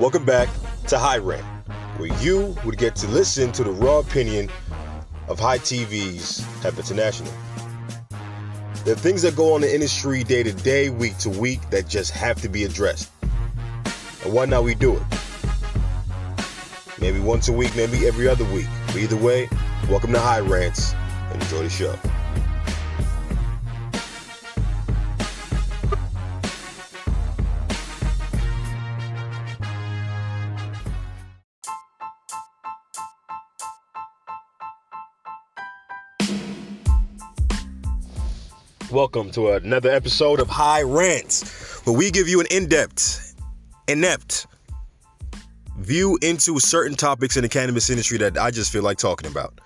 Welcome back to High Rant, where you would get to listen to the raw opinion of High TV's Hemp International. There are things that go on in the industry day to day, week to week, that just have to be addressed. And why not we do it? Maybe once a week, maybe every other week. But either way, welcome to High Rants and enjoy the show. Welcome to another episode of High Rants, where we give you an in-depth, inept view into certain topics in the cannabis industry that I just feel like talking about.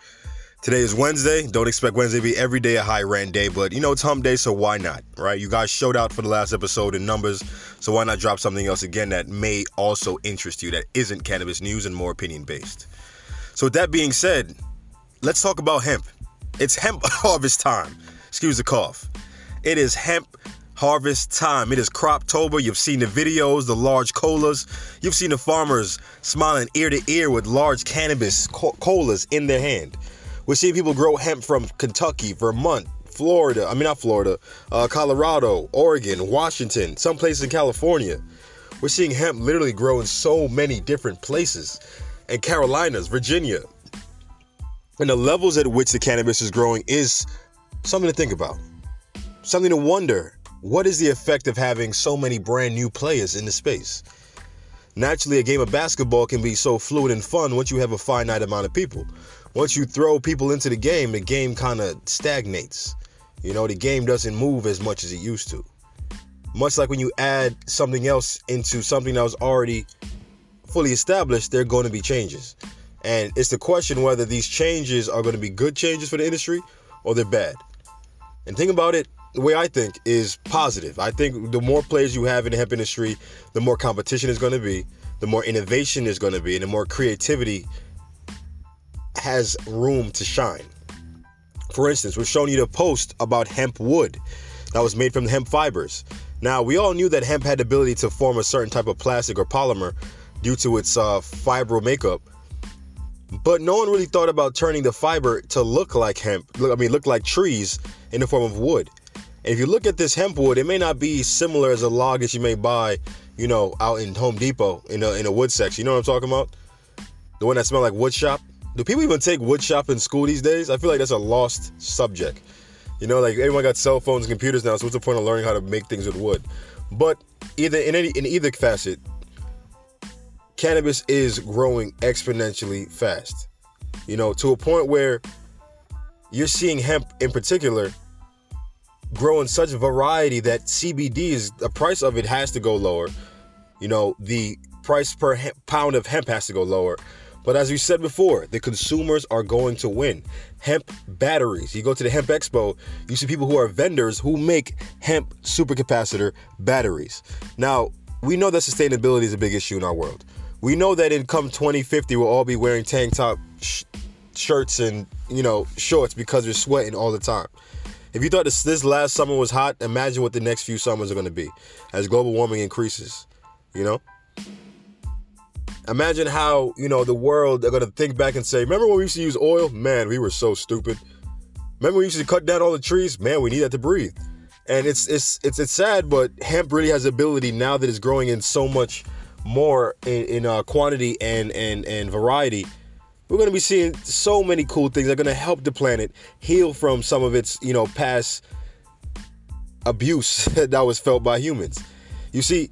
Today is Wednesday. Don't expect Wednesday to be every day a high rant day, but you know it's hump day, so why not, right? You guys showed out for the last episode in numbers, so why not drop something else again that may also interest you that isn't cannabis news and more opinion based. So with that being said, let's talk about hemp. It's hemp harvest time. Excuse the cough. It is hemp harvest time. It is Croptober. You've seen the videos, the large colas. You've seen the farmers smiling ear to ear with large cannabis co- colas in their hand. We're seeing people grow hemp from Kentucky, Vermont, Florida. I mean, not Florida, uh, Colorado, Oregon, Washington, some places in California. We're seeing hemp literally grow in so many different places. And Carolinas, Virginia. And the levels at which the cannabis is growing is something to think about something to wonder what is the effect of having so many brand new players in the space? Naturally, a game of basketball can be so fluid and fun once you have a finite amount of people. Once you throw people into the game, the game kind of stagnates. You know, the game doesn't move as much as it used to. Much like when you add something else into something that was already fully established, there are going to be changes. And it's the question whether these changes are going to be good changes for the industry or they're bad. And think about it the way I think is positive. I think the more players you have in the hemp industry, the more competition is going to be, the more innovation is going to be, and the more creativity has room to shine. For instance, we've shown you the post about hemp wood that was made from hemp fibers. Now, we all knew that hemp had the ability to form a certain type of plastic or polymer due to its uh, fibro makeup, but no one really thought about turning the fiber to look like hemp. I mean, look like trees in the form of wood. And if you look at this hemp wood, it may not be similar as a log that you may buy, you know, out in Home Depot in a, in a wood section. You know what I'm talking about? The one that smell like wood shop. Do people even take wood shop in school these days? I feel like that's a lost subject. You know, like everyone got cell phones and computers now, so what's the point of learning how to make things with wood? But either in any in either facet, cannabis is growing exponentially fast. You know, to a point where you're seeing hemp in particular grow in such variety that CBD is the price of it has to go lower. You know, the price per pound of hemp has to go lower. But as we said before, the consumers are going to win. Hemp batteries. You go to the Hemp Expo, you see people who are vendors who make hemp supercapacitor batteries. Now, we know that sustainability is a big issue in our world. We know that in come 2050, we'll all be wearing tank top sh- shirts and, you know, shorts because we're sweating all the time. If you thought this, this last summer was hot, imagine what the next few summers are going to be as global warming increases. You know? Imagine how, you know, the world are going to think back and say, remember when we used to use oil? Man, we were so stupid. Remember we used to cut down all the trees? Man, we need that to breathe. And it's it's it's it's sad, but hemp really has the ability now that it's growing in so much more in, in uh, quantity and and and variety we're going to be seeing so many cool things that are going to help the planet heal from some of its, you know, past abuse that was felt by humans. You see,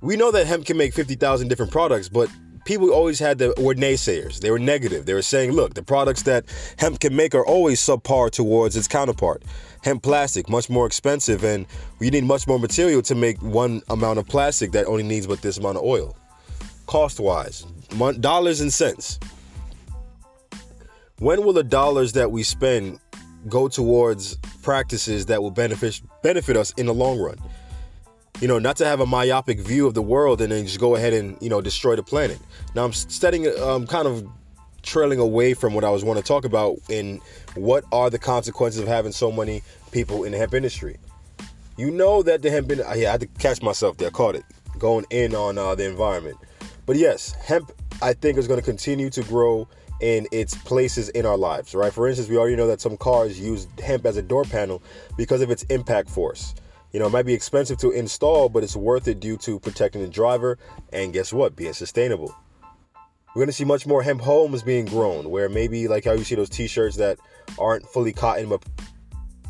we know that hemp can make 50,000 different products, but people always had the were naysayers. They were negative. They were saying, look, the products that hemp can make are always subpar towards its counterpart. Hemp plastic, much more expensive, and we need much more material to make one amount of plastic that only needs but this amount of oil. Cost wise, dollars and cents. When will the dollars that we spend go towards practices that will benefit benefit us in the long run? You know, not to have a myopic view of the world and then just go ahead and you know destroy the planet. Now I'm studying, um, kind of trailing away from what I was want to talk about in what are the consequences of having so many people in the hemp industry. You know that the hemp industry, yeah, I had to catch myself there, caught it, going in on uh, the environment. But yes, hemp, I think, is going to continue to grow in its places in our lives, right? For instance, we already know that some cars use hemp as a door panel because of its impact force. You know, it might be expensive to install, but it's worth it due to protecting the driver and guess what? Being sustainable. We're to see much more hemp homes being grown, where maybe like how you see those t shirts that aren't fully cotton but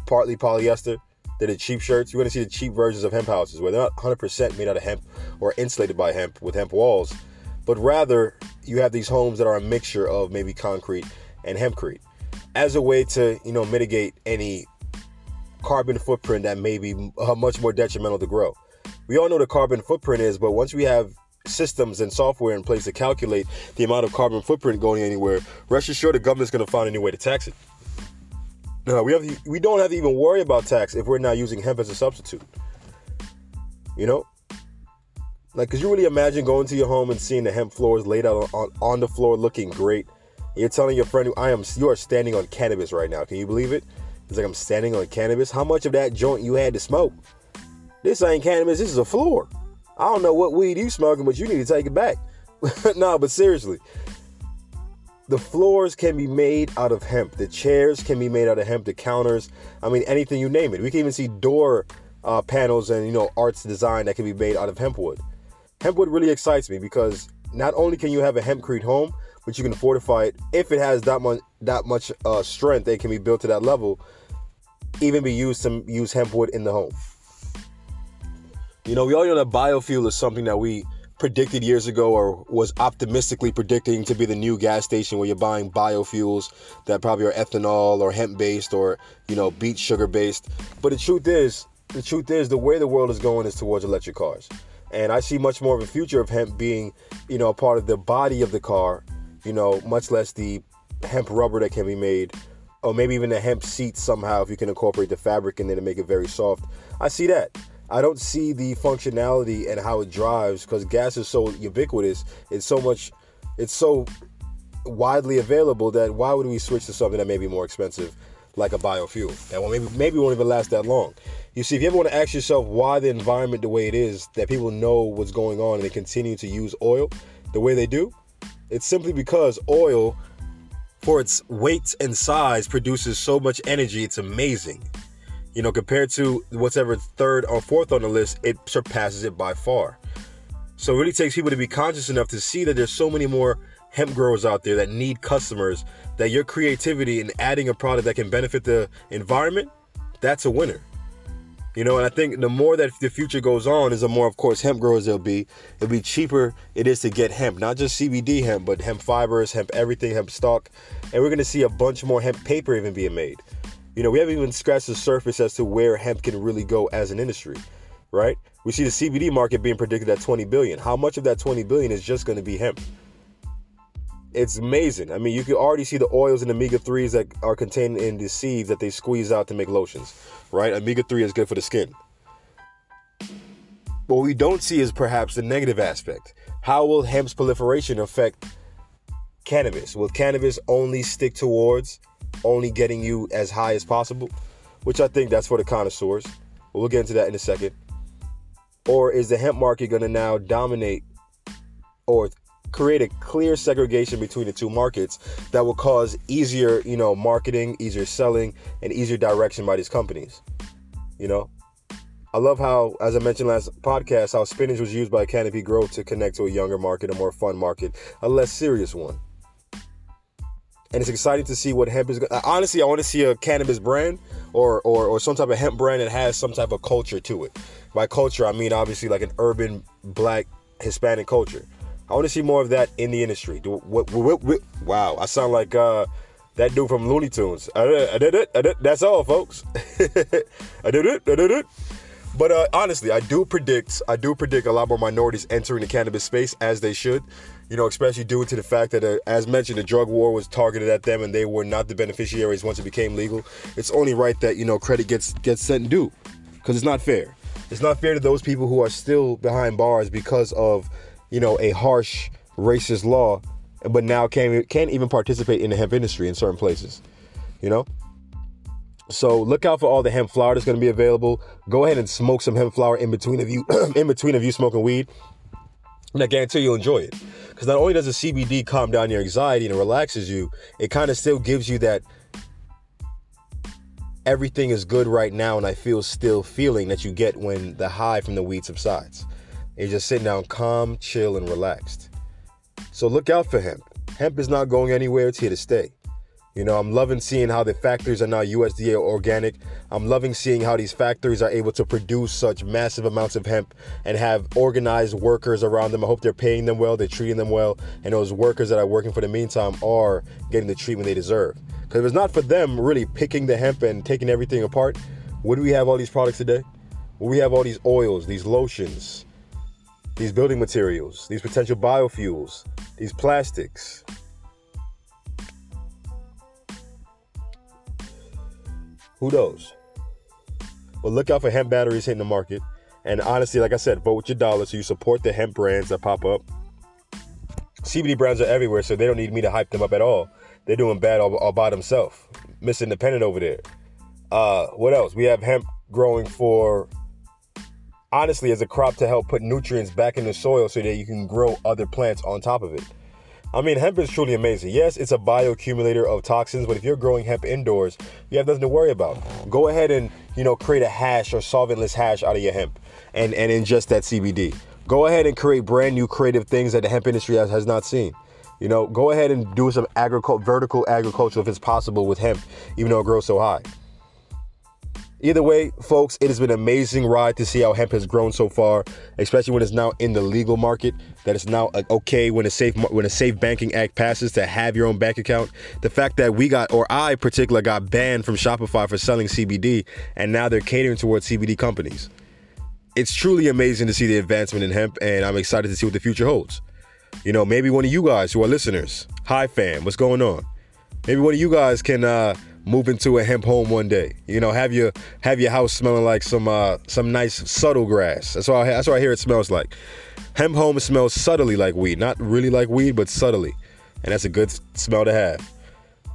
partly polyester. They're the cheap shirts. You're to see the cheap versions of hemp houses where they're not 100% made out of hemp or insulated by hemp with hemp walls, but rather you have these homes that are a mixture of maybe concrete and hempcrete as a way to, you know, mitigate any carbon footprint that may be uh, much more detrimental to grow. We all know the carbon footprint is, but once we have systems and software in place to calculate the amount of carbon footprint going anywhere, rest assured the government's going to find any way to tax it. Now, we have we don't have to even worry about tax if we're not using hemp as a substitute. You know, like, could you really imagine going to your home and seeing the hemp floors laid out on, on the floor looking great? You're telling your friend, I am, you are standing on cannabis right now. Can you believe it? It's like I'm standing on cannabis. How much of that joint you had to smoke? This ain't cannabis. This is a floor. I don't know what weed you smoking, but you need to take it back. no, but seriously, the floors can be made out of hemp. The chairs can be made out of hemp. The counters, I mean, anything you name it. We can even see door uh, panels and you know arts design that can be made out of hemp wood. Hemp wood really excites me because not only can you have a hempcrete home, but you can fortify it if it has that much that much uh, strength. It can be built to that level even be used to use hempwood in the home. You know, we all know that biofuel is something that we predicted years ago or was optimistically predicting to be the new gas station where you're buying biofuels that probably are ethanol or hemp based or, you know, beet sugar based. But the truth is, the truth is the way the world is going is towards electric cars. And I see much more of a future of hemp being, you know, a part of the body of the car, you know, much less the hemp rubber that can be made or maybe even the hemp seat somehow if you can incorporate the fabric in there to make it very soft. I see that. I don't see the functionality and how it drives because gas is so ubiquitous. It's so much, it's so widely available that why would we switch to something that may be more expensive, like a biofuel. That will maybe maybe won't even last that long. You see, if you ever want to ask yourself why the environment the way it is, that people know what's going on and they continue to use oil the way they do, it's simply because oil for its weight and size produces so much energy it's amazing. You know compared to whatever third or fourth on the list it surpasses it by far. So it really takes people to be conscious enough to see that there's so many more hemp growers out there that need customers that your creativity in adding a product that can benefit the environment that's a winner you know, and I think the more that the future goes on, is the more, of course, hemp growers there'll be. It'll be cheaper it is to get hemp, not just CBD hemp, but hemp fibers, hemp everything, hemp stock, and we're gonna see a bunch more hemp paper even being made. You know, we haven't even scratched the surface as to where hemp can really go as an industry, right? We see the CBD market being predicted at 20 billion. How much of that 20 billion is just going to be hemp? It's amazing. I mean, you can already see the oils and omega 3s that are contained in the seeds that they squeeze out to make lotions, right? Omega 3 is good for the skin. What we don't see is perhaps the negative aspect. How will hemp's proliferation affect cannabis? Will cannabis only stick towards only getting you as high as possible? Which I think that's for the connoisseurs. We'll get into that in a second. Or is the hemp market going to now dominate or create a clear segregation between the two markets that will cause easier, you know, marketing, easier selling, and easier direction by these companies. You know, I love how, as I mentioned last podcast, how spinach was used by Canopy Growth to connect to a younger market, a more fun market, a less serious one. And it's exciting to see what hemp is. Honestly, I want to see a cannabis brand or, or or some type of hemp brand that has some type of culture to it. By culture, I mean obviously like an urban black Hispanic culture. I want to see more of that in the industry. wow, I sound like uh, that dude from Looney Tunes. I did, I did it. That's all, folks. I did it. I did it. But uh, honestly, I do predict, I do predict a lot more minorities entering the cannabis space as they should. You know, especially due to the fact that, uh, as mentioned, the drug war was targeted at them, and they were not the beneficiaries once it became legal. It's only right that you know credit gets gets sent due, because it's not fair. It's not fair to those people who are still behind bars because of you know, a harsh racist law, but now can't can't even participate in the hemp industry in certain places. You know. So look out for all the hemp flower that's going to be available. Go ahead and smoke some hemp flower in between of you, in between of you smoking weed. And I guarantee you'll enjoy it. Because not only does the CBD calm down your anxiety and relaxes you, it kind of still gives you that everything is good right now and I feel still feeling that you get when the high from the weed subsides. You're just sitting down calm, chill, and relaxed. So look out for hemp. Hemp is not going anywhere, it's here to stay. You know, I'm loving seeing how the factories are now USDA organic. I'm loving seeing how these factories are able to produce such massive amounts of hemp and have organized workers around them. I hope they're paying them well, they're treating them well, and those workers that are working for the meantime are getting the treatment they deserve. Because if it's not for them really picking the hemp and taking everything apart, would we have all these products today? Would we have all these oils, these lotions, these building materials, these potential biofuels, these plastics? Who knows? But look out for hemp batteries hitting the market. And honestly, like I said, vote with your dollar so you support the hemp brands that pop up. CBD brands are everywhere, so they don't need me to hype them up at all. They're doing bad all, all by themselves. Miss Independent over there. Uh, what else? We have hemp growing for, honestly, as a crop to help put nutrients back in the soil so that you can grow other plants on top of it. I mean, hemp is truly amazing. Yes, it's a bioaccumulator of toxins, but if you're growing hemp indoors, you have nothing to worry about. Go ahead and, you know, create a hash or solventless hash out of your hemp and, and ingest that CBD. Go ahead and create brand new creative things that the hemp industry has, has not seen. You know, go ahead and do some agriculture, vertical agriculture if it's possible with hemp, even though it grows so high. Either way, folks, it has been an amazing ride to see how hemp has grown so far, especially when it's now in the legal market. That it's now okay when a safe when a safe banking act passes to have your own bank account. The fact that we got, or I particular, got banned from Shopify for selling CBD, and now they're catering towards CBD companies. It's truly amazing to see the advancement in hemp, and I'm excited to see what the future holds. You know, maybe one of you guys who are listeners, hi fam, what's going on? Maybe one of you guys can. uh move into a hemp home one day. You know, have your have your house smelling like some uh, some nice subtle grass. That's what I, that's what I hear it smells like. Hemp home smells subtly like weed, not really like weed, but subtly, and that's a good smell to have.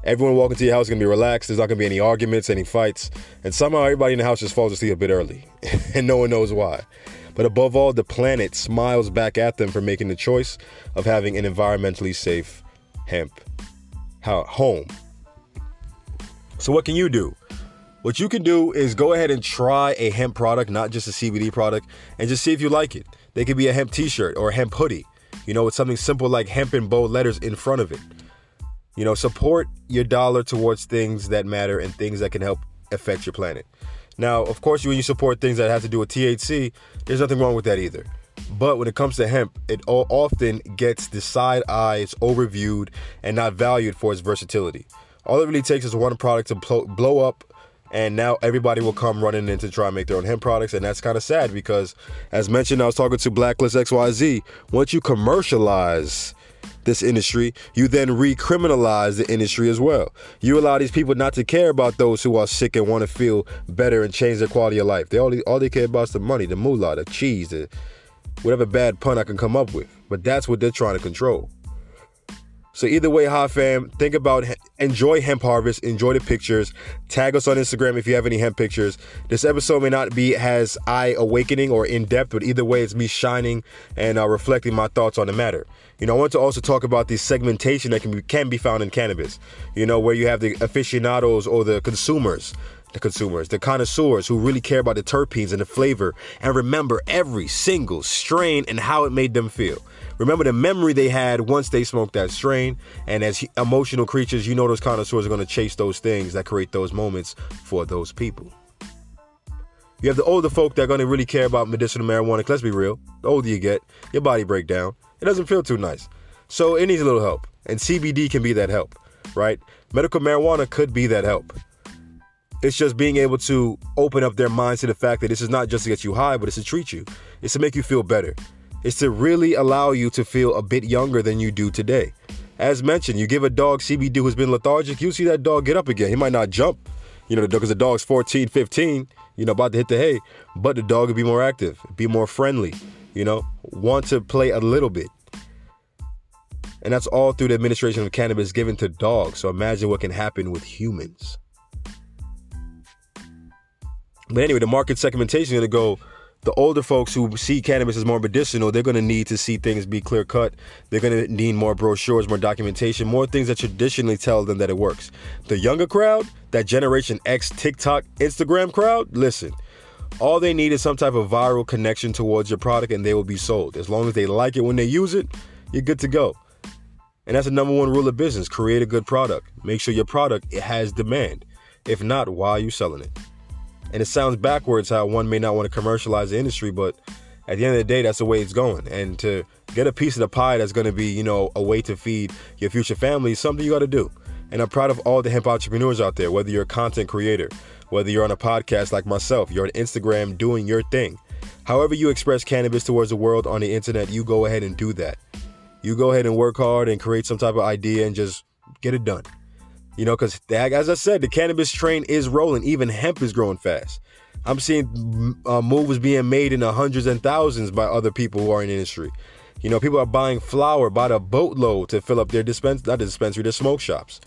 Everyone walking to your house is gonna be relaxed. There's not gonna be any arguments, any fights, and somehow everybody in the house just falls asleep a bit early, and no one knows why. But above all, the planet smiles back at them for making the choice of having an environmentally safe hemp home. So, what can you do? What you can do is go ahead and try a hemp product, not just a CBD product, and just see if you like it. They could be a hemp t shirt or a hemp hoodie, you know, with something simple like hemp in bold letters in front of it. You know, support your dollar towards things that matter and things that can help affect your planet. Now, of course, when you support things that have to do with THC, there's nothing wrong with that either. But when it comes to hemp, it often gets the side eye, it's overviewed and not valued for its versatility. All it really takes is one product to blow up, and now everybody will come running in to try and make their own hemp products, and that's kind of sad because, as mentioned, I was talking to Blacklist XYZ. Once you commercialize this industry, you then recriminalize the industry as well. You allow these people not to care about those who are sick and want to feel better and change their quality of life. They all, all they care about is the money, the moolah, the cheese, the whatever bad pun I can come up with. But that's what they're trying to control. So either way, Hot Fam, think about enjoy hemp harvest, enjoy the pictures. Tag us on Instagram if you have any hemp pictures. This episode may not be as eye awakening or in depth, but either way, it's me shining and uh, reflecting my thoughts on the matter. You know, I want to also talk about the segmentation that can be can be found in cannabis. You know, where you have the aficionados or the consumers the consumers, the connoisseurs who really care about the terpenes and the flavor and remember every single strain and how it made them feel. Remember the memory they had once they smoked that strain. And as emotional creatures, you know those connoisseurs are going to chase those things that create those moments for those people. You have the older folk that are going to really care about medicinal marijuana. Cause Let's be real. The older you get, your body break down. It doesn't feel too nice. So it needs a little help. And CBD can be that help, right? Medical marijuana could be that help. It's just being able to open up their minds to the fact that this is not just to get you high, but it's to treat you. It's to make you feel better is to really allow you to feel a bit younger than you do today. As mentioned, you give a dog CBD who's been lethargic, you see that dog get up again. He might not jump, you know, because the dog's 14, 15, you know, about to hit the hay, but the dog will be more active, be more friendly, you know, want to play a little bit. And that's all through the administration of cannabis given to dogs. So imagine what can happen with humans. But anyway, the market segmentation is going to go the older folks who see cannabis as more medicinal, they're going to need to see things be clear cut. They're going to need more brochures, more documentation, more things that traditionally tell them that it works. The younger crowd, that Generation X TikTok, Instagram crowd, listen, all they need is some type of viral connection towards your product and they will be sold. As long as they like it when they use it, you're good to go. And that's the number one rule of business create a good product. Make sure your product it has demand. If not, why are you selling it? And it sounds backwards how one may not want to commercialize the industry, but at the end of the day, that's the way it's going. And to get a piece of the pie that's going to be, you know, a way to feed your future family is something you got to do. And I'm proud of all the hemp entrepreneurs out there, whether you're a content creator, whether you're on a podcast like myself, you're on Instagram doing your thing. However, you express cannabis towards the world on the internet, you go ahead and do that. You go ahead and work hard and create some type of idea and just get it done. You know, because as I said, the cannabis train is rolling. Even hemp is growing fast. I'm seeing uh, moves being made in the hundreds and thousands by other people who are in the industry. You know, people are buying flower by the boatload to fill up their dispense, not the dispensary, their smoke shops.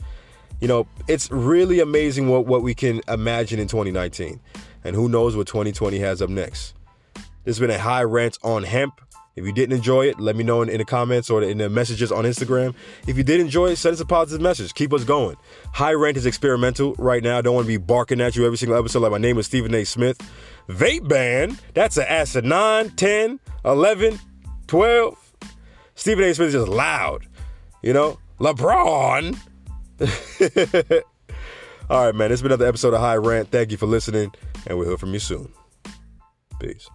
You know, it's really amazing what, what we can imagine in 2019. And who knows what 2020 has up next. This has been a high rant on hemp. If you didn't enjoy it, let me know in, in, the comments or in the messages on Instagram. If you did enjoy it, send us a positive message. Keep us going. High Rant is experimental right now. I don't want to be barking at you every single episode like my name is Stephen A. Smith. Vape ban, that's an acid 9, 10, 11, 12. Stephen A. Smith is just loud. You know? LeBron. All right, man. It's been another episode of High Rant. Thank you for listening, and we'll hear from you soon. Peace.